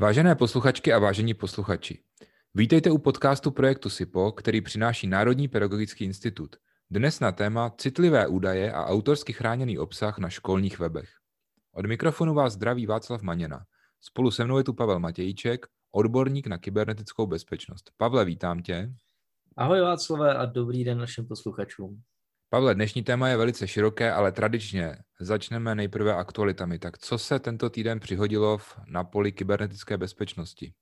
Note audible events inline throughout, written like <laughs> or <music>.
Vážené posluchačky a vážení posluchači, vítejte u podcastu projektu SIPO, který přináší Národní pedagogický institut. Dnes na téma citlivé údaje a autorsky chráněný obsah na školních webech. Od mikrofonu vás zdraví Václav Maněna. Spolu se mnou je tu Pavel Matějíček, odborník na kybernetickou bezpečnost. Pavle, vítám tě. Ahoj Václavé a dobrý den našim posluchačům. Pavle, dnešní téma je velice široké, ale tradičně začneme nejprve aktualitami. Tak co se tento týden přihodilo na poli kybernetické bezpečnosti?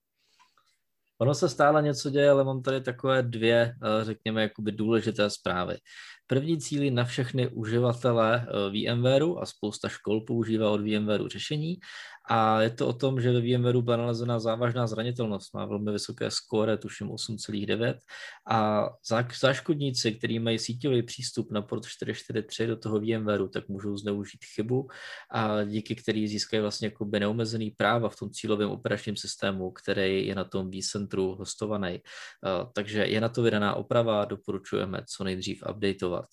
Ono se stále něco děje, ale mám tady takové dvě, eh, řekněme, jakoby důležité zprávy. První cílí na všechny uživatele eh, VMwareu a spousta škol používá od VMwareu řešení a je to o tom, že ve VMwareu byla nalezena závažná zranitelnost, má velmi vysoké skóre, tuším 8,9 a záškodníci, kteří mají síťový přístup na port 443 do toho VMwareu, tak můžou zneužít chybu a díky který získají vlastně jako neomezený práva v tom cílovém operačním systému, který je na tom vCentru hostovaný. Takže je na to vydaná oprava, doporučujeme co nejdřív updateovat.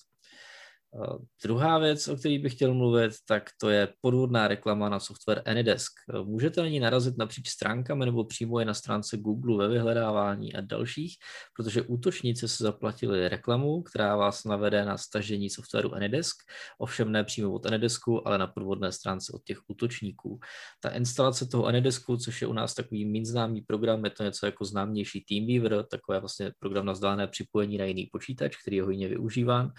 Uh, druhá věc, o které bych chtěl mluvit, tak to je podvodná reklama na software Anydesk. Uh, můžete na ní narazit napříč stránkami nebo přímo je na stránce Google ve vyhledávání a dalších, protože útočníci se zaplatili reklamu, která vás navede na stažení softwaru Anydesk, ovšem ne přímo od Anydesku, ale na podvodné stránce od těch útočníků. Ta instalace toho Anydesku, což je u nás takový méně známý program, je to něco jako známější TeamViewer, takové vlastně program na vzdálené připojení na jiný počítač, který je hodně využíván,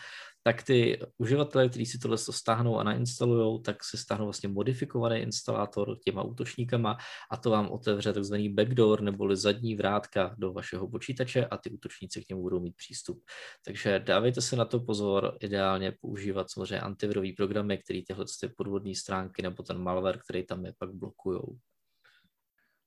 tak ty uživatelé, kteří si tohle stáhnou a nainstalují, tak si stáhnou vlastně modifikovaný instalátor těma útočníkama a to vám otevře takzvaný backdoor neboli zadní vrátka do vašeho počítače a ty útočníci k němu budou mít přístup. Takže dávejte se na to pozor, ideálně používat samozřejmě antivirový programy, které tyhle ty podvodné stránky nebo ten malware, který tam je, pak blokují.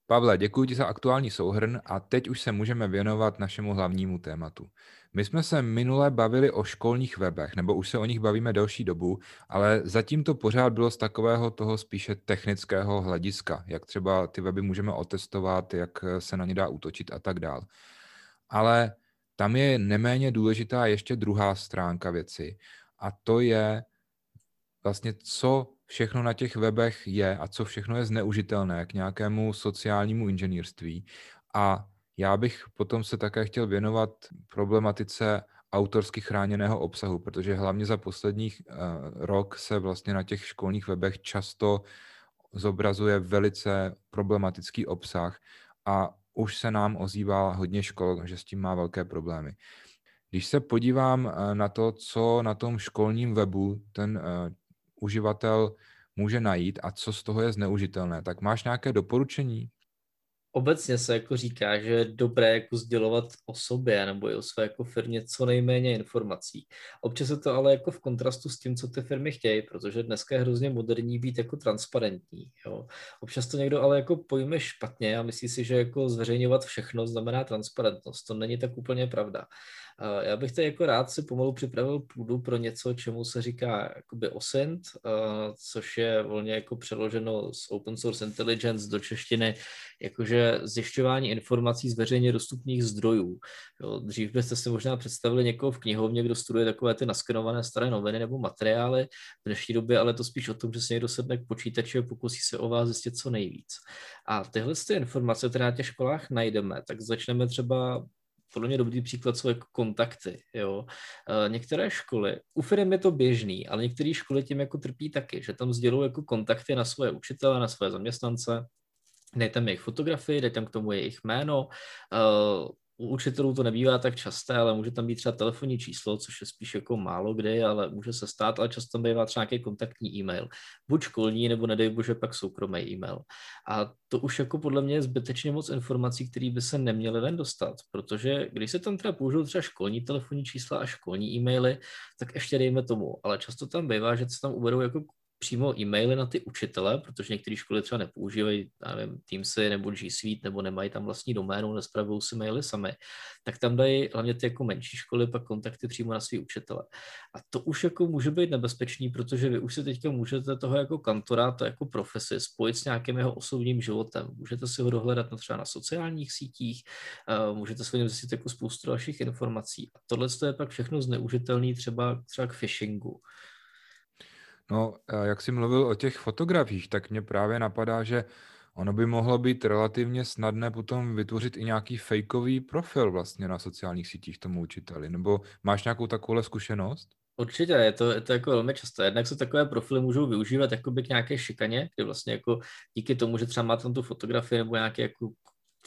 Pavle, děkuji ti za aktuální souhrn a teď už se můžeme věnovat našemu hlavnímu tématu. My jsme se minule bavili o školních webech, nebo už se o nich bavíme delší dobu, ale zatím to pořád bylo z takového toho spíše technického hlediska, jak třeba ty weby můžeme otestovat, jak se na ně dá útočit a tak dál. Ale tam je neméně důležitá ještě druhá stránka věci a to je vlastně, co všechno na těch webech je a co všechno je zneužitelné k nějakému sociálnímu inženýrství. A já bych potom se také chtěl věnovat problematice autorsky chráněného obsahu, protože hlavně za posledních uh, rok se vlastně na těch školních webech často zobrazuje velice problematický obsah a už se nám ozývá hodně škol, že s tím má velké problémy. Když se podívám eh, na to, co na tom školním webu ten uh, uživatel může najít a co z toho je zneužitelné, tak máš nějaké doporučení? obecně se jako říká, že je dobré jako sdělovat o sobě nebo i o své jako firmě co nejméně informací. Občas je to ale jako v kontrastu s tím, co ty firmy chtějí, protože dneska je hrozně moderní být jako transparentní. Jo. Občas to někdo ale jako pojme špatně a myslí si, že jako zveřejňovat všechno znamená transparentnost. To není tak úplně pravda. Já bych tady jako rád si pomalu připravil půdu pro něco, čemu se říká jakoby OSINT, což je volně jako přeloženo z Open Source Intelligence do češtiny, jakože zjišťování informací z veřejně dostupných zdrojů. Jo, dřív byste si možná představili někoho v knihovně, kdo studuje takové ty naskenované staré noviny nebo materiály. V dnešní době ale to spíš o tom, že se někdo sedne k počítači a pokusí se o vás zjistit co nejvíc. A tyhle ty informace, které na těch školách najdeme, tak začneme třeba podle mě dobrý příklad jsou jako kontakty, jo. E, některé školy, u firm je to běžný, ale některé školy tím jako trpí taky, že tam sdělují jako kontakty na svoje učitele, na své zaměstnance, dají tam jejich fotografii, dají tam k tomu jejich jméno, e, u učitelů to nebývá tak časté, ale může tam být třeba telefonní číslo, což je spíš jako málo kdy, ale může se stát, ale často tam bývá třeba nějaký kontaktní e-mail. Buď školní, nebo nedej bože pak soukromý e-mail. A to už jako podle mě je zbytečně moc informací, které by se neměly ven dostat, protože když se tam teda použijou třeba školní telefonní čísla a školní e-maily, tak ještě dejme tomu, ale často tam bývá, že se tam uvedou jako přímo e-maily na ty učitele, protože některé školy třeba nepoužívají, já nevím, Teamsy nebo G Suite, nebo nemají tam vlastní doménu, nespravují si maily sami, tak tam dají hlavně ty jako menší školy pak kontakty přímo na svý učitele. A to už jako může být nebezpečný, protože vy už si teďka můžete toho jako kantora, to jako profesi spojit s nějakým jeho osobním životem. Můžete si ho dohledat na třeba na sociálních sítích, můžete si o něm zjistit jako spoustu dalších informací. A tohle je pak všechno zneužitelný třeba, třeba k phishingu. No, jak jsi mluvil o těch fotografiích, tak mě právě napadá, že ono by mohlo být relativně snadné potom vytvořit i nějaký fejkový profil vlastně na sociálních sítích tomu učiteli. Nebo máš nějakou takovou zkušenost? Určitě, je to, je to jako velmi často. Jednak se takové profily můžou využívat jakoby k nějaké šikaně, kdy vlastně jako díky tomu, že třeba máte tam tu fotografii nebo nějaké jako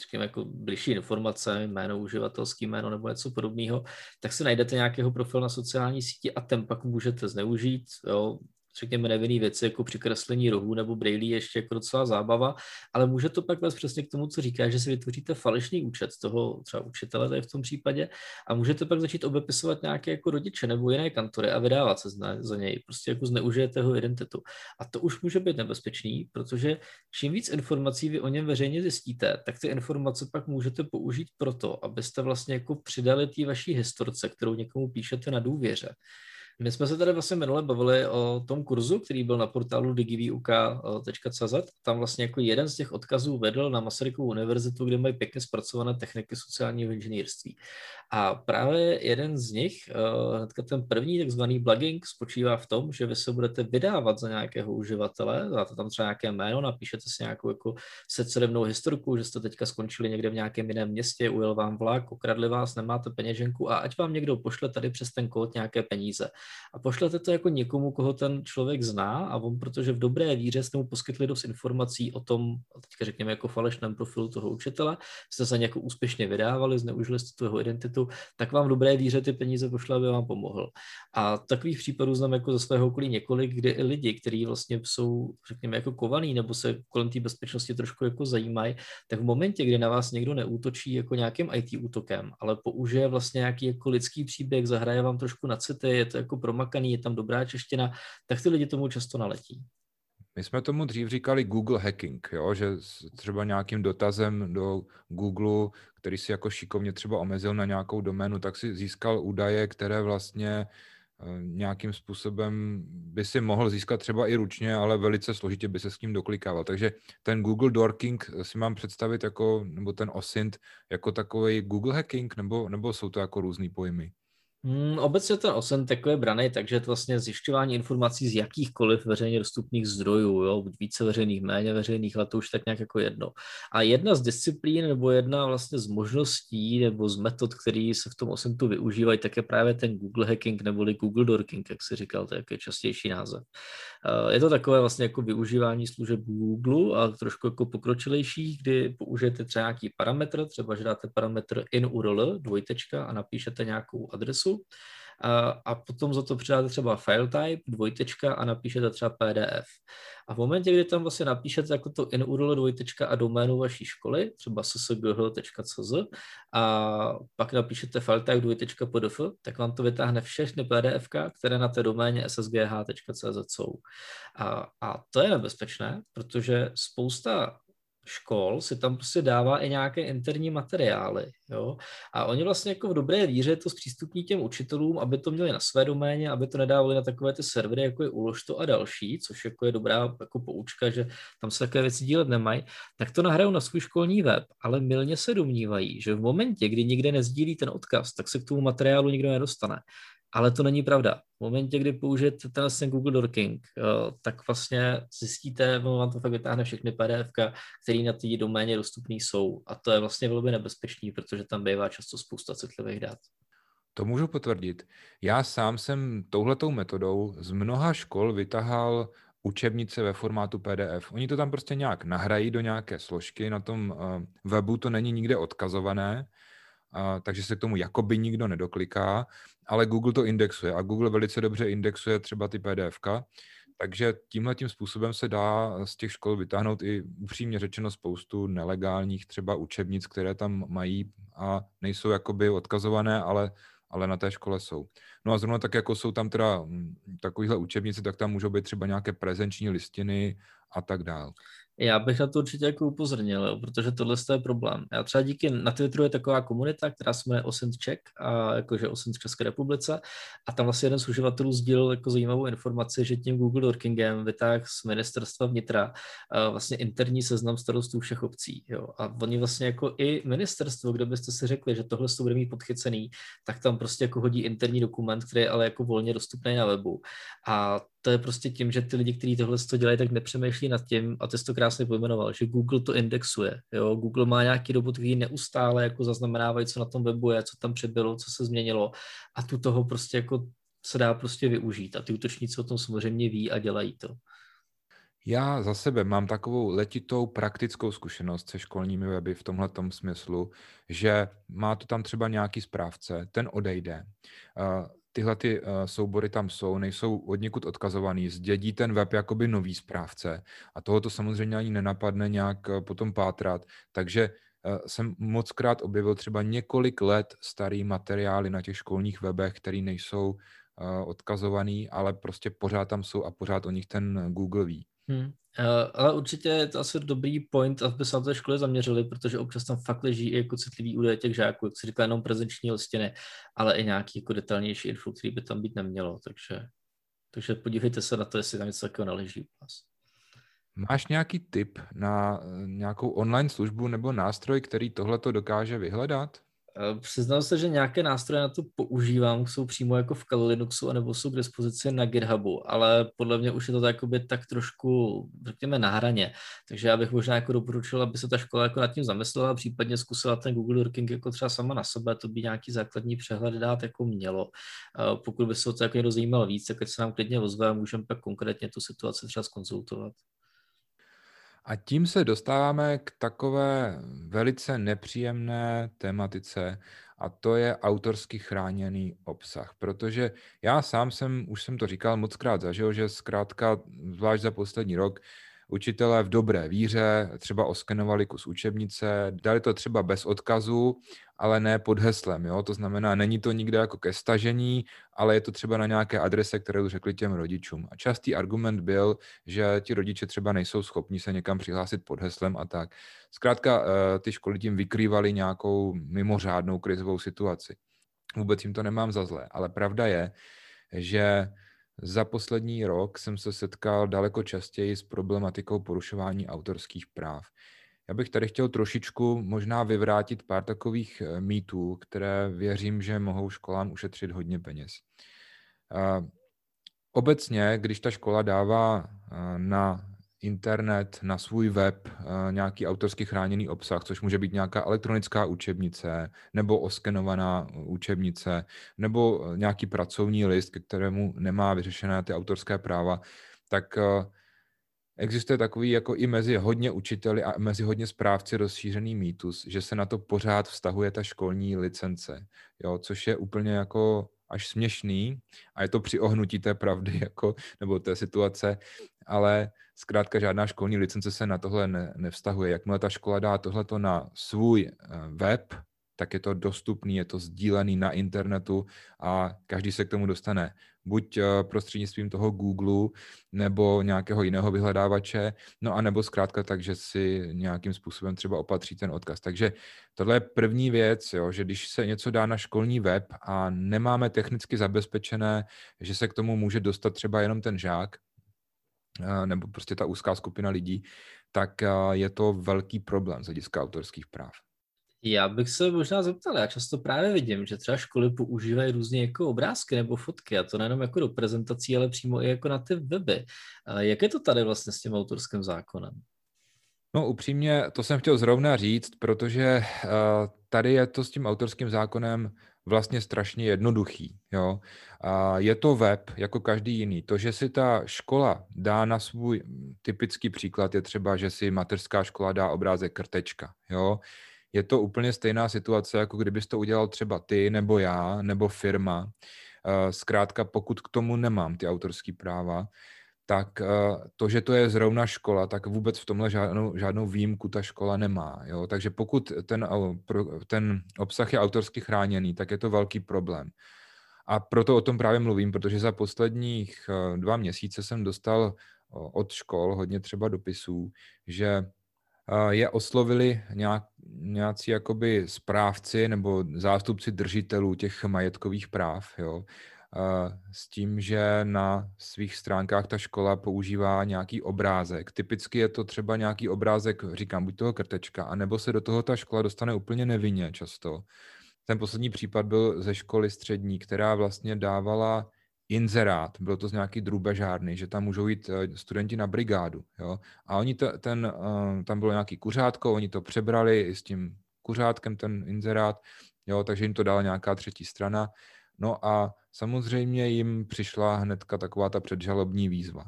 řekněme, jako blížší informace, jméno, uživatelský jméno nebo něco podobného, tak si najdete nějakého profil na sociální síti a ten pak můžete zneužít, jo, řekněme, nevinný věci, jako přikreslení rohů nebo brailí, ještě jako docela zábava, ale může to pak vést přesně k tomu, co říká, že si vytvoříte falešný účet toho třeba učitele tady v tom případě a můžete pak začít obepisovat nějaké jako rodiče nebo jiné kantory a vydávat se za něj. Prostě jako zneužijete jeho identitu. A to už může být nebezpečný, protože čím víc informací vy o něm veřejně zjistíte, tak ty informace pak můžete použít proto, abyste vlastně jako přidali té vaší historce, kterou někomu píšete na důvěře. My jsme se tady vlastně minule bavili o tom kurzu, který byl na portálu digivuk.cz. Tam vlastně jako jeden z těch odkazů vedl na Masarykovu univerzitu, kde mají pěkně zpracované techniky sociálního inženýrství. A právě jeden z nich, eh, hnedka ten první takzvaný blogging, spočívá v tom, že vy se budete vydávat za nějakého uživatele, dáte tam třeba nějaké jméno, napíšete si nějakou jako secedevnou historku, že jste teďka skončili někde v nějakém jiném městě, ujel vám vlak, okradli vás, nemáte peněženku a ať vám někdo pošle tady přes ten kód nějaké peníze a pošlete to jako někomu, koho ten člověk zná a on, protože v dobré víře jste mu poskytli dost informací o tom, teďka řekněme jako falešném profilu toho učitele, jste se nějak úspěšně vydávali, zneužili jste tu jeho identitu, tak vám v dobré víře ty peníze pošle, aby vám pomohl. A takových případů znám jako ze svého okolí několik, kde i lidi, kteří vlastně jsou, řekněme, jako kovaný nebo se kolem té bezpečnosti trošku jako zajímají, tak v momentě, kdy na vás někdo neútočí jako nějakým IT útokem, ale použije vlastně nějaký jako lidský příběh, zahraje vám trošku na city, je to jako promakaný, je tam dobrá čeština, tak ty lidi tomu často naletí. My jsme tomu dřív říkali Google hacking, jo? že třeba nějakým dotazem do Google, který si jako šikovně třeba omezil na nějakou doménu, tak si získal údaje, které vlastně eh, nějakým způsobem by si mohl získat třeba i ručně, ale velice složitě by se s tím doklikával. Takže ten Google Dorking si mám představit jako, nebo ten OSINT jako takový Google hacking, nebo, nebo jsou to jako různý pojmy? Hmm, obecně ten OSEN takové brany, takže to vlastně zjišťování informací z jakýchkoliv veřejně dostupných zdrojů, jo, buď více veřejných, méně veřejných, ale to už tak nějak jako jedno. A jedna z disciplín nebo jedna vlastně z možností nebo z metod, které se v tom OSENTu využívají, tak je právě ten Google hacking neboli Google Dorking, jak si říkal, to je jaký častější název. Eh, je to takové vlastně jako využívání služeb Google a trošku jako pokročilejší, kdy použijete třeba nějaký parametr, třeba že dáte parametr in URL, dvojtečka a napíšete nějakou adresu a, a potom za to přidáte třeba file type, dvojtečka a napíšete třeba PDF. A v momentě, kdy tam vlastně napíšete jako to in URL dvojtečka a doménu vaší školy, třeba ssgh.cz a pak napíšete file type dvojtečka pdf, tak vám to vytáhne všechny PDF, které na té doméně ssgh.cz jsou. A, a to je nebezpečné, protože spousta škol si tam prostě dává i nějaké interní materiály, jo, a oni vlastně jako v dobré víře to zpřístupní těm učitelům, aby to měli na své doméně, aby to nedávali na takové ty servery, jako je Uložto a další, což jako je dobrá jako poučka, že tam se takové věci dílet nemají, tak to nahrajou na svůj školní web, ale milně se domnívají, že v momentě, kdy nikde nezdílí ten odkaz, tak se k tomu materiálu nikdo nedostane. Ale to není pravda. V momentě, kdy použijete ten, Google Dorking, eh, tak vlastně zjistíte, vám to fakt vytáhne všechny PDF, které na té doméně dostupné jsou. A to je vlastně velmi nebezpečný, protože tam bývá často spousta citlivých dat. To můžu potvrdit. Já sám jsem touhletou metodou z mnoha škol vytahal učebnice ve formátu PDF. Oni to tam prostě nějak nahrají do nějaké složky, na tom eh, webu to není nikde odkazované, takže se k tomu jakoby nikdo nedokliká, ale Google to indexuje a Google velice dobře indexuje třeba ty PDF. Takže tímhle tím způsobem se dá z těch škol vytáhnout i upřímně řečeno spoustu nelegálních třeba učebnic, které tam mají a nejsou jakoby odkazované, ale, ale na té škole jsou. No a zrovna tak, jako jsou tam teda hm, takovýhle učebnice, tak tam můžou být třeba nějaké prezenční listiny a tak dále. Já bych na to určitě jako upozornil, protože tohle je problém. Já třeba díky, na Twitteru je taková komunita, která se jmenuje Osint Czech, a jakože Osint v České republice, a tam vlastně jeden z uživatelů sdílel jako zajímavou informaci, že tím Google Dorkingem vytáhl z ministerstva vnitra vlastně interní seznam starostů všech obcí. Jo. A oni vlastně jako i ministerstvo, kde byste si řekli, že tohle to bude mít podchycený, tak tam prostě jako hodí interní dokument, který je ale jako volně dostupný na webu. A to je prostě tím, že ty lidi, kteří tohle to dělají, tak nepřemýšlí nad tím a testokrát krásně pojmenoval, že Google to indexuje. Jo? Google má nějaký robot, který neustále jako zaznamenávají, co na tom webu je, co tam přibylo, co se změnilo a tu toho prostě jako se dá prostě využít a ty útočníci o tom samozřejmě ví a dělají to. Já za sebe mám takovou letitou praktickou zkušenost se školními weby v tomhle smyslu, že má to tam třeba nějaký správce, ten odejde. Tyhle ty soubory tam jsou, nejsou od někud odkazovaný, zdědí ten web jakoby nový správce a toho to samozřejmě ani nenapadne nějak potom pátrat, takže jsem moc krát objevil třeba několik let starý materiály na těch školních webech, které nejsou odkazovaný, ale prostě pořád tam jsou a pořád o nich ten Google ví. Hmm. Ale určitě je to asi dobrý point, aby se na té škole zaměřili, protože občas tam fakt leží i jako citlivý údaje těch žáků, jak se říká jenom prezenční listiny, ale i nějaký jako detailnější info, který by tam být nemělo, takže, takže podívejte se na to, jestli tam něco takového naleží u vás. Máš nějaký tip na eh, nějakou online službu nebo nástroj, který tohle to dokáže vyhledat? Eh, přiznám se, že nějaké nástroje na to používám, jsou přímo jako v Kali Linuxu, anebo jsou k dispozici na GitHubu, ale podle mě už je to takoby tak trošku, řekněme, na hraně. Takže já bych možná jako doporučil, aby se ta škola jako nad tím zamyslela, případně zkusila ten Google Working jako třeba sama na sebe, to by nějaký základní přehled dát jako mělo. Eh, pokud by se o to jako někdo zajímal víc, tak se nám klidně ozve a můžeme pak konkrétně tu situaci třeba skonzultovat. A tím se dostáváme k takové velice nepříjemné tematice a to je autorsky chráněný obsah. Protože já sám jsem, už jsem to říkal moc krát zažil, že zkrátka, zvlášť za poslední rok, učitelé v dobré víře třeba oskenovali kus učebnice, dali to třeba bez odkazu, ale ne pod heslem. Jo? To znamená, není to nikde jako ke stažení, ale je to třeba na nějaké adrese, kterou řekli těm rodičům. A častý argument byl, že ti rodiče třeba nejsou schopni se někam přihlásit pod heslem a tak. Zkrátka, eh, ty školy tím vykrývaly nějakou mimořádnou krizovou situaci. Vůbec jim to nemám za zlé, ale pravda je, že za poslední rok jsem se setkal daleko častěji s problematikou porušování autorských práv. Já bych tady chtěl trošičku možná vyvrátit pár takových eh, mýtů, které věřím, že mohou školám ušetřit hodně peněz. Obecně, když ta škola dává eh, na internet, na svůj web eh, nějaký autorsky chráněný obsah, což může být nějaká elektronická učebnice, nebo oskenovaná učebnice, nebo nějaký pracovní list, ke kterému nemá vyřešené ty autorské práva, tak existuje takový jako i mezi hodně učiteli a mezi hodně správci rozšířený mýtus, že se na to pořád vztahuje ta školní licence, jo, což je úplně jako až směšný a je to při ohnutí té pravdy <laughs> jako, nebo té situace, ale zkrátka žádná školní licence se na tohle ne, nevztahuje. Jakmile ta škola dá tohleto na svůj eh, web, tak je to dostupný, je to sdílený na internetu a každý se k tomu dostane. Buď eh, prostřednictvím toho Google nebo nějakého jiného vyhledávače, no a nebo zkrátka tak, že si nějakým způsobem třeba opatří ten odkaz. Takže tohle je první věc, jo, že když se něco dá na školní web a nemáme technicky zabezpečené, že se k tomu může dostat třeba jenom ten žák, eh, nebo prostě ta úzká skupina lidí, tak eh, je to velký problém z hlediska autorských práv. Já bych se možná zeptal, já často právě vidím, že třeba školy používají různě jako obrázky nebo fotky, a to nejenom jako do prezentací, ale přímo i jako na ty weby. Jak je to tady vlastně s tím autorským zákonem? No upřímně, to jsem chtěl zrovna říct, protože uh, tady je to s tím autorským zákonem vlastně strašně jednoduchý. Jo? A je to web jako každý jiný. To, že si ta škola dá na svůj typický příklad, je třeba, že si mateřská škola dá obrázek krtečka. Jo? Je to úplně stejná situace, jako kdybys to udělal třeba ty, nebo já, nebo firma. Eh, zkrátka, pokud k tomu nemám ty autorské práva, tak eh, to, že to je zrovna škola, tak vůbec v tomhle žádnou, žádnou výjimku ta škola nemá. Jo? Takže pokud ten, ten obsah je autorsky chráněný, tak je to velký problém. A proto o tom právě mluvím, protože za posledních eh, dva měsíce jsem dostal od škol hodně třeba dopisů, že je oslovili nějak, nějací jakoby správci nebo zástupci držitelů těch majetkových práv, jo, s tím, že na svých stránkách ta škola používá nějaký obrázek. Typicky je to třeba nějaký obrázek, říkám, buď toho krtečka, anebo se do toho ta škola dostane úplně nevinně často. Ten poslední případ byl ze školy střední, která vlastně dávala inzerát, bylo to z nějaký drůbežárny, že tam můžou jít eh, studenti na brigádu, jo, a oni to, ten, uh, tam bylo nějaký kuřátko, oni to přebrali s tím kuřátkem ten inzerát, jo, takže jim to dala nějaká třetí strana, no a samozřejmě jim přišla hnedka taková ta předžalobní výzva.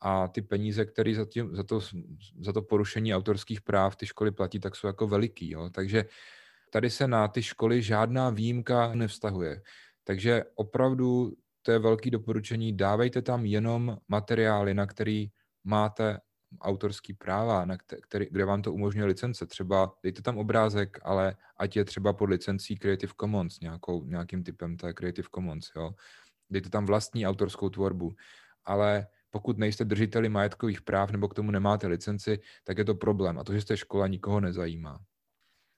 A ty peníze, které za, za, to, za to porušení autorských práv ty školy platí, tak jsou jako veliký. Jo. Takže tady se na ty školy žádná výjimka nevztahuje. Takže opravdu to je velký doporučení, dávejte tam jenom materiály, na který máte autorský práva, na který, kde vám to umožňuje licence. Třeba dejte tam obrázek, ale ať je třeba pod licencí Creative Commons, nějakou, nějakým typem té Creative Commons. Jo. Dejte tam vlastní autorskou tvorbu, ale pokud nejste držiteli majetkových práv nebo k tomu nemáte licenci, tak je to problém. A to, že jste škola, nikoho nezajímá.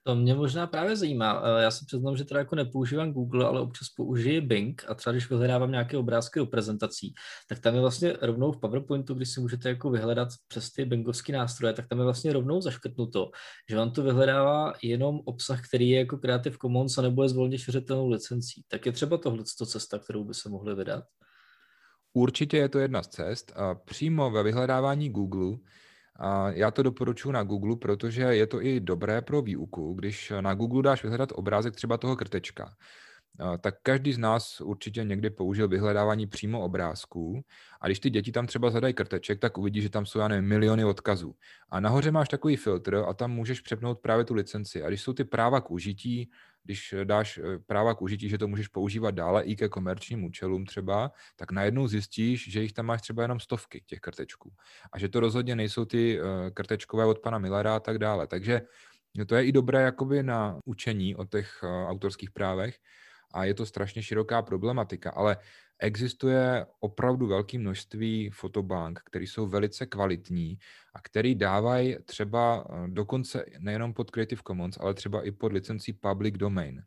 To mě možná právě zajímá. Eh, já se přiznám, že teda jako nepoužívám Google, ale občas použiji Bing a třeba když vyhledávám nějaké obrázky do prezentací, tak tam je vlastně rovnou v PowerPointu, když si můžete jako vyhledat přes ty bingovské nástroje, tak tam je vlastně rovnou zaškrtnuto, že vám to vyhledává jenom obsah, který je jako Creative Commons a nebo je zvolně šiřitelnou licencí. Tak je třeba tohle cesta, kterou by se mohli vydat? Určitě je to jedna z cest. A přímo ve vyhledávání Google já to doporučuji na Google, protože je to i dobré pro výuku. Když na Google dáš vyhledat obrázek třeba toho krtečka, tak každý z nás určitě někdy použil vyhledávání přímo obrázků a když ty děti tam třeba zadají krteček, tak uvidí, že tam jsou, já nevím, miliony odkazů. A nahoře máš takový filtr a tam můžeš přepnout právě tu licenci. A když jsou ty práva k užití, když dáš eh, práva k užití, že to můžeš používat dále i ke komerčním účelům třeba, tak najednou zjistíš, že jich tam máš třeba jenom stovky těch krtečků. A že to rozhodně nejsou ty eh, krtečkové od pana Millera a tak dále. Takže to je i dobré jakoby na učení o těch eh, autorských právech a je to strašně široká problematika, ale existuje opravdu velké množství fotobank, které jsou velice kvalitní a které dávají třeba eh, dokonce nejenom pod Creative Commons, ale třeba i pod licencí Public Domain.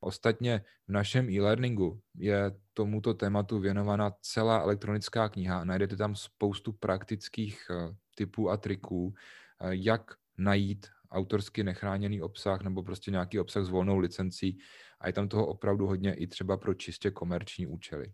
Ostatně v našem e-learningu je tomuto tématu věnovaná celá elektronická kniha. Najdete tam spoustu praktických eh, typů a triků, eh, jak najít autorsky nechráněný obsah nebo prostě nějaký obsah s volnou licencí a je tam toho opravdu hodně i třeba pro čistě komerční účely.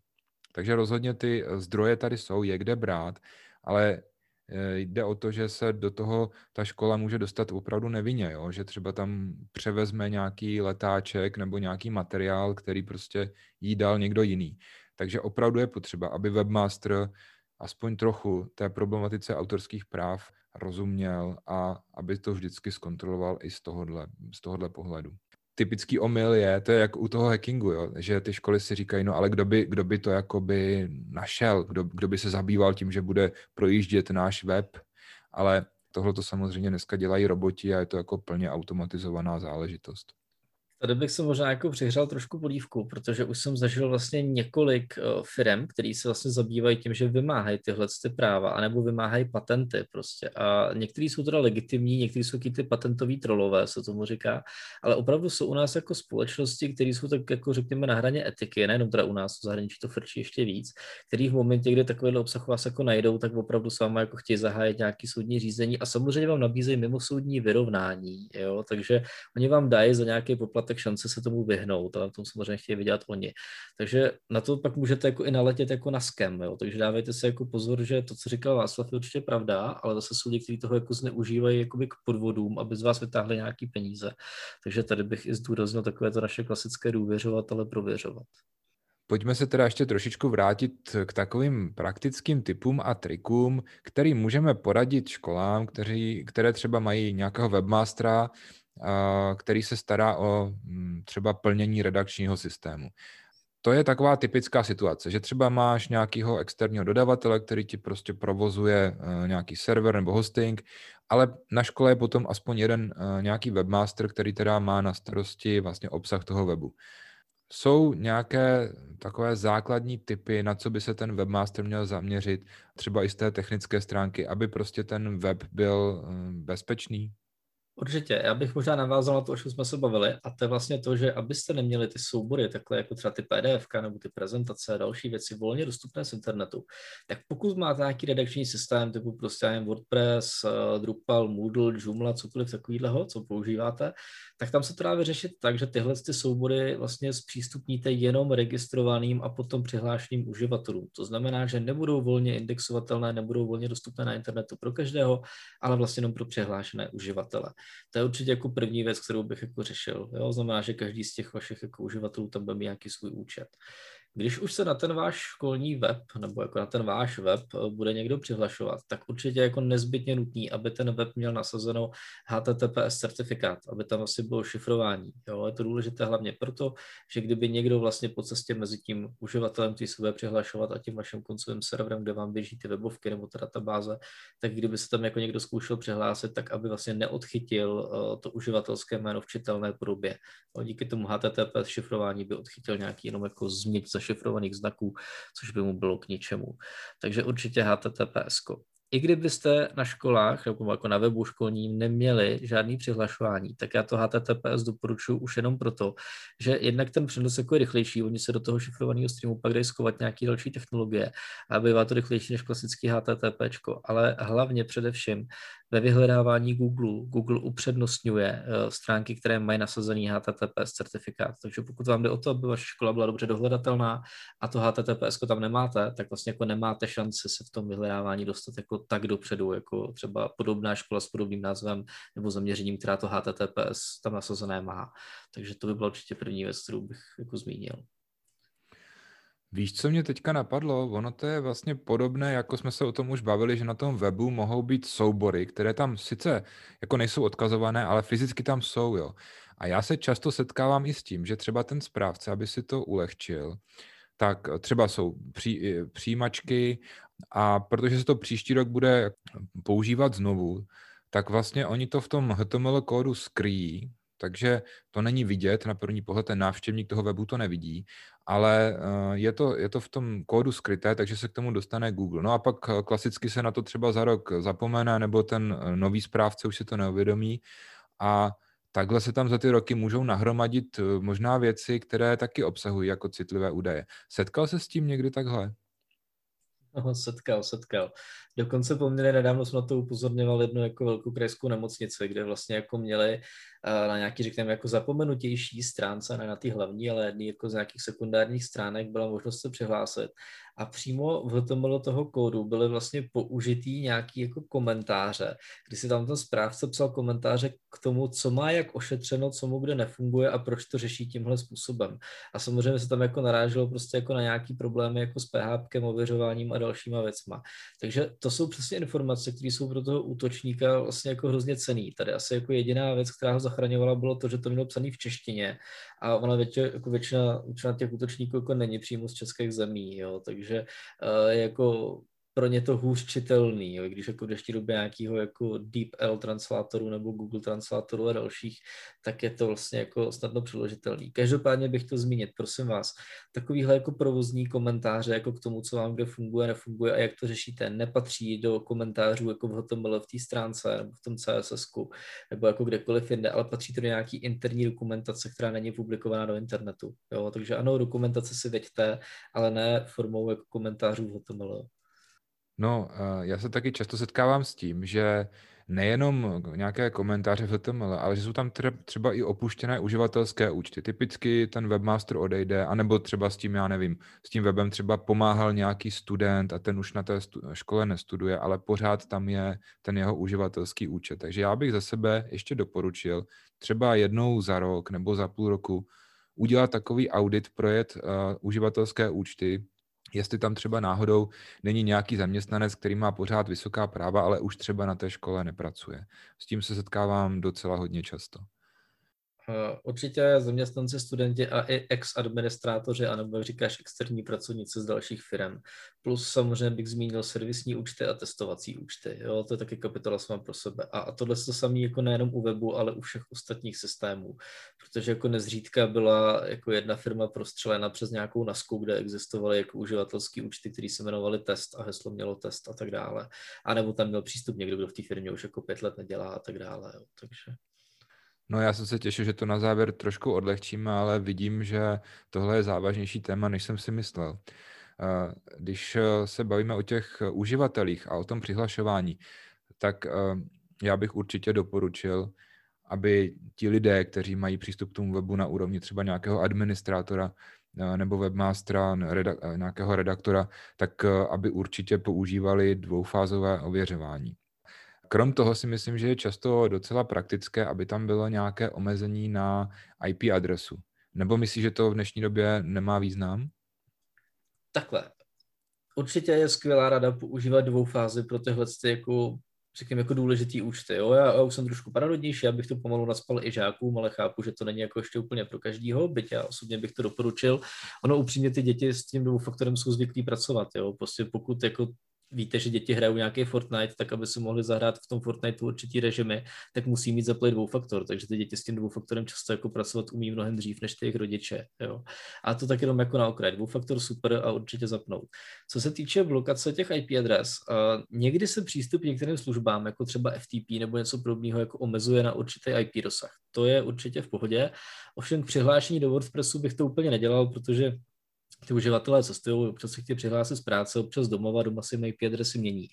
Takže rozhodně ty eh, zdroje tady jsou, je kde brát, ale eh, jde o to, že se do toho ta škola může dostat opravdu nevinně, jo? že třeba tam převezme nějaký letáček nebo nějaký materiál, který prostě jí dal někdo jiný. Takže opravdu je potřeba, aby webmaster aspoň trochu té problematice autorských práv rozuměl a aby to vždycky zkontroloval i z tohohle, z tohohle pohledu typický omyl je, to je jak u toho hackingu, jo, že ty školy si říkají, no ale kdo by, kdo by to jakoby našel, kdo, kdo by se zabýval tím, že bude projíždět náš web, ale tohle to samozřejmě dneska dělají roboti a je to jako plně automatizovaná záležitost. Tady bych se možná jako přihřál trošku polívku, protože už jsem zažil vlastně několik eh, firm, který se vlastně zabývají tím, že vymáhají tyhle ty práva, anebo vymáhají patenty prostě. A některý jsou teda legitimní, některý jsou ty patentový trolové, se tomu říká, ale opravdu jsou u nás jako společnosti, které jsou tak jako řekněme na hraně etiky, nejenom teda u nás v zahraničí to frčí ještě víc, který v momentě, kdy takovýhle obsah vás jako najdou, tak opravdu s váma jako chtějí zahájit nějaký soudní řízení a samozřejmě vám nabízejí mimosoudní vyrovnání, jo? takže oni vám dají za nějaký poplatek tak šance se tomu vyhnout, ale v tom samozřejmě chtějí vydělat oni. Takže na to pak můžete jako i naletět jako na skem, jo? takže dávejte si jako pozor, že to, co říkal Václav, je určitě pravda, ale zase jsou lidi, kteří toho jako zneužívají k podvodům, aby z vás vytáhli nějaký peníze. Takže tady bych i zdůraznil takové to naše klasické důvěřovat, ale prověřovat. Pojďme se teda ještě trošičku vrátit k takovým praktickým typům a trikům, který můžeme poradit školám, kteří, které třeba mají nějakého webmastera, který se stará o mm, třeba plnění redakčního systému. To je taková typická situace, že třeba máš nějakého externího dodavatele, který ti prostě provozuje e, nějaký server nebo hosting, ale na škole je potom aspoň jeden e, nějaký webmaster, který teda má na starosti vlastně obsah toho webu. Jsou nějaké takové základní typy, na co by se ten webmaster měl zaměřit, třeba i z té technické stránky, aby prostě ten web byl e, bezpečný? Určitě, já bych možná navázal na to, o čem jsme se bavili, a to je vlastně to, že abyste neměli ty soubory, takhle jako třeba ty PDF nebo ty prezentace a další věci volně dostupné z internetu, tak pokud máte nějaký redakční systém typu prostě jen WordPress, eh, Drupal, Moodle, Joomla, cokoliv takového, co používáte, tak tam se to dá vyřešit tak, že tyhle ty soubory vlastně zpřístupníte jenom registrovaným a potom přihlášeným uživatelům. To znamená, že nebudou volně indexovatelné, nebudou volně dostupné na internetu pro každého, ale vlastně jenom pro přihlášené uživatele. To je určitě jako první věc, kterou bych jako řešil. Jo? Znamená, že každý z těch vašich jako uživatelů tam bude mít nějaký svůj účet. Když už se na ten váš školní web, nebo jako na ten váš web eh, bude někdo přihlašovat, tak určitě jako nezbytně nutný, aby ten web měl nasazeno HTTPS certifikát, aby tam asi bylo šifrování. Jo? Je to důležité hlavně proto, že kdyby někdo vlastně po cestě mezi tím uživatelem, který se bude přihlašovat a tím vaším koncovým serverem, kde vám běží ty webovky nebo ta databáze, tak kdyby se tam jako někdo zkoušel přihlásit, tak aby vlastně neodchytil uh, to uživatelské jméno v čitelné podobě. No, díky tomu HTTPS šifrování by odchytil nějaký jenom jako změť zašifrovaných znaků, což by mu bylo k ničemu. Takže určitě HTTPS. I kdybyste na školách nebo jako na webu školním neměli žádný přihlašování, tak já to HTTPS doporučuji už jenom proto, že jednak ten přenos jako je rychlejší, oni se do toho šifrovaného streamu pak dají skovat nějaké další technologie a bývá to rychlejší než klasický HTTP, ale hlavně především ve vyhledávání Google, Google upřednostňuje uh, stránky, které mají nasazený HTTPS certifikát. Takže pokud vám jde o to, aby vaše škola byla dobře dohledatelná a to HTTPS tam nemáte, tak vlastně jako nemáte šanci se v tom vyhledávání dostat jako tak dopředu, jako třeba podobná škola s podobným názvem nebo zaměřením, která to HTTPS tam nasazené má. Takže to by byla určitě první věc, kterou bych jako zmínil. Víš, co mě teďka napadlo? Ono to je vlastně podobné, jako jsme se o tom už bavili, že na tom webu mohou být soubory, které tam sice jako nejsou odkazované, ale fyzicky tam jsou, jo. A já se často setkávám i s tím, že třeba ten správce, aby si to ulehčil, tak třeba jsou pří, přijímačky a protože se to příští rok bude používat znovu, tak vlastně oni to v tom HTML kódu skryjí, takže to není vidět, na první pohled ten návštěvník toho webu to nevidí, ale eh, je to, je to v tom kódu skryté, takže se k tomu dostane Google. No a pak eh, klasicky se na to třeba za rok zapomene, nebo ten eh, nový správce už si to neuvědomí a takhle se tam za ty roky můžou nahromadit možná věci, které taky obsahují jako citlivé údaje. Setkal se s tím někdy takhle? <laughs> Setkal, setkal. Dokonce poměrně nedávno jsme na to upozorňoval jednu jako velkou krajskou nemocnici, kde vlastně jako měli na nějaký, řekněme, jako zapomenutější stránce, ne na ty hlavní, ale jedný jako z nějakých sekundárních stránek byla možnost se přihlásit. A přímo v HTML toho kódu byly vlastně použitý nějaký jako komentáře, kdy si tam ten správce psal komentáře k tomu, co má jak ošetřeno, co mu kde nefunguje a proč to řeší tímhle způsobem. A samozřejmě se tam jako naráželo prostě jako na nějaký problémy jako s PHP, ověřováním a dalšíma věcma. Takže to jsou přesně informace, které jsou pro toho útočníka vlastně jako hrozně cený. Tady asi jako jediná věc, která ho zachraňovala, bylo to, že to mělo psaný v češtině a ona větě, jako většina, většina těch útočníků jako není přímo z českých zemí, jo, takže uh, jako pro ně to hůř čitelný, jo, když jako dnešní době nějakého jako DeepL translátoru nebo Google translátoru a dalších, tak je to vlastně jako snadno přeložitelný. Každopádně bych to zmínit, prosím vás, takovýhle jako provozní komentáře jako k tomu, co vám kde funguje, nefunguje a jak to řešíte, nepatří do komentářů jako v HTML v té stránce nebo v tom CSS nebo jako kdekoliv jinde, ale patří to do nějaký interní dokumentace, která není publikovaná do internetu. Jo? Takže ano, dokumentace si veďte, ale ne formou jako komentářů v HTML. No, eh, já se taky často setkávám s tím, že nejenom nějaké komentáře v HTML, ale že jsou tam třeba i opuštěné uživatelské účty. Typicky ten webmaster odejde, anebo třeba s tím, já nevím, s tím webem třeba pomáhal nějaký student a ten už na té škole nestuduje, ale pořád tam je ten jeho uživatelský účet. Takže já bych za sebe ještě doporučil třeba jednou za rok nebo za půl roku udělat takový audit, projet uh, uživatelské účty, jestli tam třeba náhodou není nějaký zaměstnanec, který má pořád vysoká práva, ale už třeba na té škole nepracuje. S tím se setkávám docela hodně často. Určitě zaměstnanci, studenti a i ex-administrátoři, anebo jak říkáš, externí pracovníci z dalších firm. Plus samozřejmě bych zmínil servisní účty a testovací účty. Jo? To je taky kapitola sama pro sebe. A, a tohle to samé jako nejenom u webu, ale u všech ostatních systémů. Protože jako nezřídka byla jako jedna firma prostřelena přes nějakou NASku, kde existovaly jako uživatelské účty, které se jmenovaly test a heslo mělo test a tak dále. A nebo tam měl přístup někdo, kdo v té firmě už jako pět let nedělá a tak dále. Jo? Takže No já jsem se těšil, že to na závěr trošku odlehčíme, ale vidím, že tohle je závažnější téma, než jsem si myslel. Eh, když eh, se bavíme o těch uživatelích a o tom přihlašování, tak eh, já bych určitě doporučil, aby ti lidé, kteří mají přístup k tomu webu na úrovni třeba nějakého administrátora nebo webmastera, nějakého redaktora, tak aby určitě používali dvoufázové ověřování. Krom toho si myslím, že je často docela praktické, aby tam bylo nějaké omezení na IP adresu. Nebo myslíš, že to v dnešní době nemá význam? Takhle. Určitě je skvělá rada používat dvou fázy pro tyhle jako řekněme, jako důležitý účty. Jo? Já, já už jsem trošku paranoidnější, abych to pomalu naspal i žákům, ale chápu, že to není jako ještě úplně pro každýho, byť já osobně bych to doporučil. Ono upřímně ty děti s tím dvoufaktorem jsou zvyklí pracovat. Jo? Prostě pokud jako víte, že děti hrajou nějaký Fortnite, tak aby si mohli zahrát v tom Fortnite určitý režimy, tak musí mít zaplay dvoufaktor, takže ty děti s tím dvoufaktorem často jako pracovat umí mnohem dřív než ty jejich rodiče. Jo. A to tak jenom jako na okraj. Dvoufaktor super a určitě zapnout. Co se týče blokace těch IP adres, uh, někdy se přístup k některým službám, jako třeba FTP nebo něco podobného, jako omezuje na určitý IP dosah. To je určitě v pohodě. Ovšem k přihlášení do WordPressu bych to úplně nedělal, protože ty uživatelé cestují, občas se chtějí přihlásit z práce, občas domova, doma si mají IP adresy mění.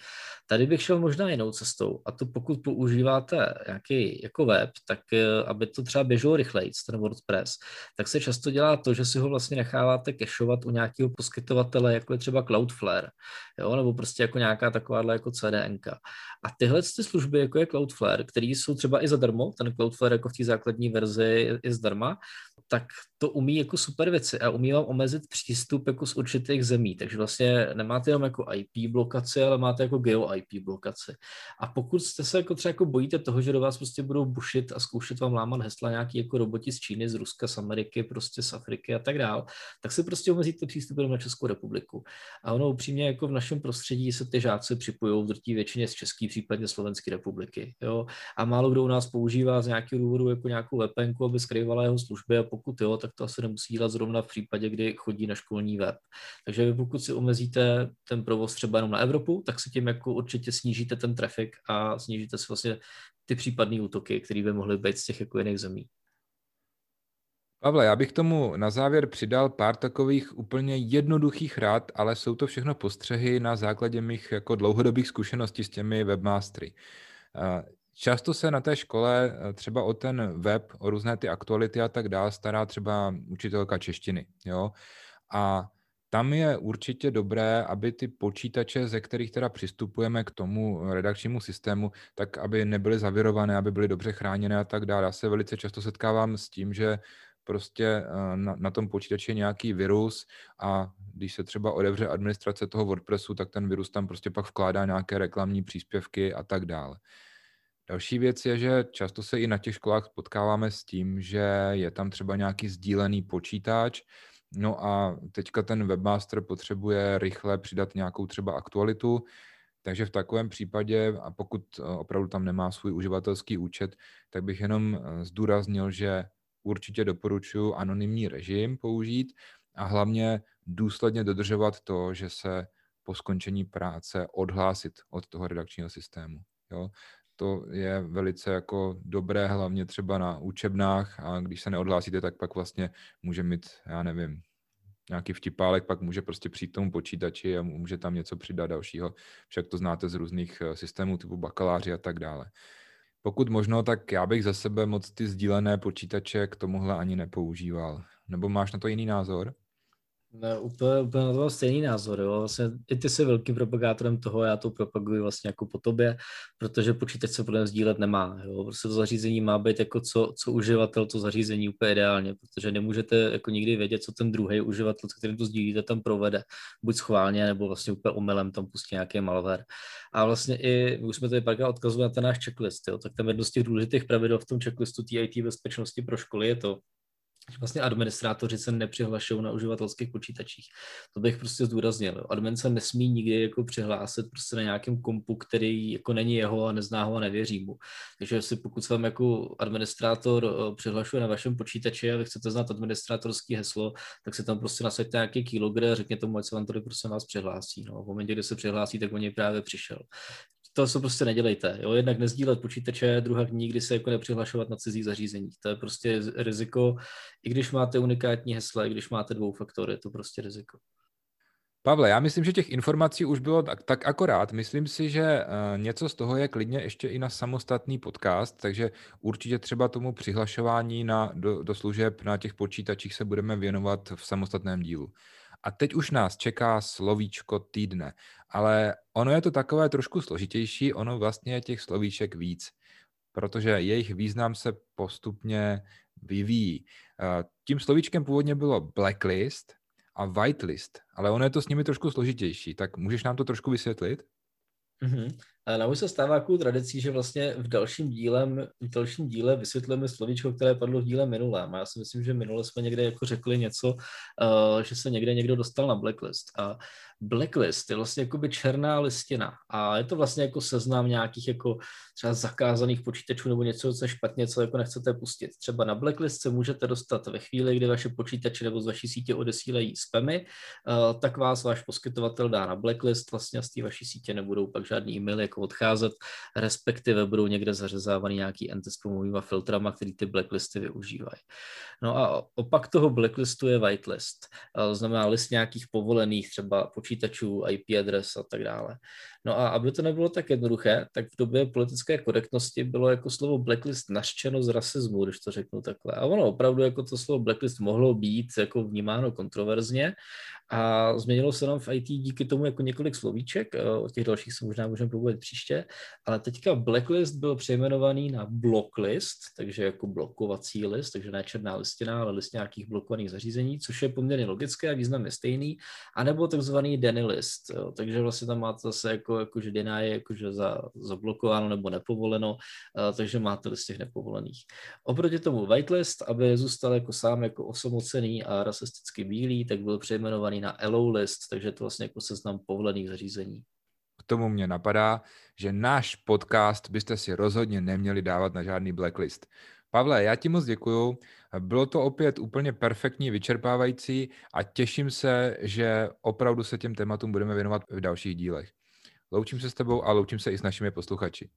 Tady bych šel možná jinou cestou a to pokud používáte nějaký jako web, tak eh, aby to třeba běželo rychleji, ten WordPress, tak se často dělá to, že si ho vlastně necháváte kešovat u nějakého poskytovatele, jako je třeba Cloudflare, jo, nebo prostě jako nějaká takováhle jako CDNka. A tyhle ty služby, jako je Cloudflare, které jsou třeba i zadarmo, ten Cloudflare jako v té základní verzi je, je zdarma, tak to umí jako super věci a umí vám omezit přístup jako z určitých zemí. Takže vlastně nemáte jenom jako IP blokaci, ale máte jako geo IP blokaci. A pokud jste se jako třeba jako bojíte toho, že do vás prostě budou bušit a zkoušet vám lámat hesla nějaký jako roboti z Číny, z Ruska, z Ameriky, prostě z Afriky a tak dál, tak se prostě omezíte přístup na Českou republiku. A ono upřímně jako v našem prostředí se ty žáci připojují v drtí většině z České, případně Slovenské republiky. Jo? A málo kdo u nás používá z nějakého důvodu jako nějakou VPNku, aby skrývala jeho služby a pokud jo, tak to asi nemusí dělat zrovna v případě, kdy chodí na školní web. Takže vy pokud si omezíte ten provoz třeba jenom na Evropu, tak si tím jako určitě snížíte ten trafik a snížíte si vlastně ty případné útoky, které by mohly být z těch jako jiných zemí. Pavle, já bych tomu na závěr přidal pár takových úplně jednoduchých rád, ale jsou to všechno postřehy na základě mých jako dlouhodobých zkušeností s těmi webmastery. Často se na té škole eh, třeba o ten web, o různé ty aktuality a tak dále stará třeba učitelka češtiny. Jo? A tam je určitě dobré, aby ty počítače, ze kterých teda přistupujeme k tomu redakčnímu systému, tak aby nebyly zavirované, aby byly dobře chráněné a tak dále. Já se velice často setkávám s tím, že prostě eh, na, na tom počítači je nějaký virus a když se třeba odevře administrace toho WordPressu, tak ten virus tam prostě pak vkládá nějaké reklamní příspěvky a tak dále. Další věc je, že často se i na těch školách potkáváme s tím, že je tam třeba nějaký sdílený počítač, no a teďka ten webmaster potřebuje rychle přidat nějakou třeba aktualitu, takže v takovém případě, a pokud eh, opravdu tam nemá svůj uživatelský účet, tak bych jenom eh, zdůraznil, že určitě doporučuji anonymní režim použít a hlavně důsledně dodržovat to, že se po skončení práce odhlásit od toho redakčního systému. Jo? To je velice jako dobré, hlavně třeba na učebnách a když se neodhlásíte, tak pak vlastně může mít, já nevím, nějaký vtipálek, pak může prostě přijít tomu počítači a může tam něco přidat dalšího. Však to znáte z různých eh, systémů typu bakaláři a tak dále. Pokud možno, tak já bych za sebe moc ty sdílené počítače k tomuhle ani nepoužíval. Nebo máš na to jiný názor? No, úplně, úplně na to stejný názor. Jo. Vlastně, I ty jsi velkým propagátorem toho, já to propaguji vlastně jako po tobě, protože počítač se podle sdílet nemá. Jo. Prostě to zařízení má být jako co, co uživatel to zařízení úplně ideálně, protože nemůžete jako nikdy vědět, co ten druhý uživatel, s kterým to sdílíte, tam provede. Buď schválně, nebo vlastně úplně omylem tam pustí nějaký malware. A vlastně i, už jsme tady párkrát odkazovali na ten náš checklist, jo, tak tam jedno z těch důležitých pravidel v tom checklistu TIT bezpečnosti pro školy je to, vlastně administrátoři se nepřihlašují na uživatelských počítačích. To bych prostě zdůraznil. Admin se nesmí nikdy jako přihlásit prostě na nějakém kompu, který jako není jeho a nezná ho a nevěří mu. Takže si pokud se vám jako administrátor eh, přihlašuje na vašem počítači a vy chcete znát administrátorský heslo, tak se tam prostě nasaďte nějaký keylogger a řekněte mu, ať se vám tady prostě vás přihlásí. No, v momentě, kdy se přihlásí, tak o něj právě přišel to se prostě nedělejte. Jo? Jednak nezdílet počítače, druhá nikdy se jako nepřihlašovat na cizí zařízení. To je prostě riziko, i když máte unikátní hesla, i když máte dvou faktory, je to prostě riziko. Pavle, já myslím, že těch informací už bylo tak, tak akorát. Myslím si, že uh, něco z toho je klidně ještě i na samostatný podcast, takže určitě třeba tomu přihlašování na, do, do služeb na těch počítačích se budeme věnovat v samostatném dílu. A teď už nás čeká slovíčko týdne, ale ono je to takové trošku složitější, ono vlastně je těch slovíček víc, protože jejich význam se postupně vyvíjí. Eh, tím slovíčkem původně bylo blacklist a whitelist, ale ono je to s nimi trošku složitější, tak můžeš nám to trošku vysvětlit? Mm-hmm. A už se stává takovou tradicí, že vlastně v dalším dílem, v dalším díle vysvětlíme slovíčko, které padlo v díle minulém. A já si myslím, že minule jsme někde jako řekli něco, uh, že se někde někdo dostal na blacklist. A blacklist je vlastně jakoby černá listina a je to vlastně jako seznam nějakých jako třeba zakázaných počítačů nebo něco, co je špatně, co jako nechcete pustit. Třeba na blacklist se můžete dostat ve chvíli, kdy vaše počítače nebo z vaší sítě odesílají spamy, uh, tak vás váš poskytovatel dá na blacklist, vlastně z té vaší sítě nebudou pak žádný e-maily jako odcházet, respektive budou někde zařezávaný nějaký antispamovýma filtrama, který ty blacklisty využívají. No a opak toho blacklistu je whitelist, znamená list nějakých povolených třeba počítačů, IP adres a tak dále. No a aby to nebylo tak jednoduché, tak v době politické korektnosti bylo jako slovo blacklist naštěno z rasismu, když to řeknu takhle. A ono opravdu jako to slovo blacklist mohlo být jako vnímáno kontroverzně, a změnilo se nám v IT díky tomu jako několik slovíček, eh, o těch dalších se možná můžeme povědět příště, ale teďka blacklist byl přejmenovaný na blocklist, takže jako blokovací list, takže ne černá listina, ale list nějakých blokovaných zařízení, což je poměrně logické a význam je stejný, anebo takzvaný Denny list, takže vlastně tam máte zase jako, jako že Deny je jakože za, zablokováno nebo nepovoleno, uh, takže máte list těch nepovolených. Oproti tomu whitelist, aby zůstal jako sám jako osamocený a rasisticky bílý, tak byl přejmenovaný na Allow list, takže to vlastně jako seznam povolených zařízení. K tomu mě napadá, že náš podcast byste si rozhodně neměli dávat na žádný blacklist. Pavle, já ti moc děkuju. Bylo to opět úplně perfektní, vyčerpávající a těším se, že opravdu se těm tématům budeme věnovat v dalších dílech. Loučím se s tebou a loučím se i s našimi posluchači.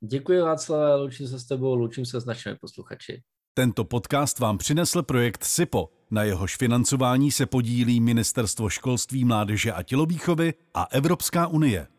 Děkuji Václav, loučím se s tebou, loučím se s našimi posluchači. Tento podcast vám přinesl projekt SIPO. Na jehož financování se podílí Ministerstvo školství, mládeže a tělovýchovy a Evropská unie.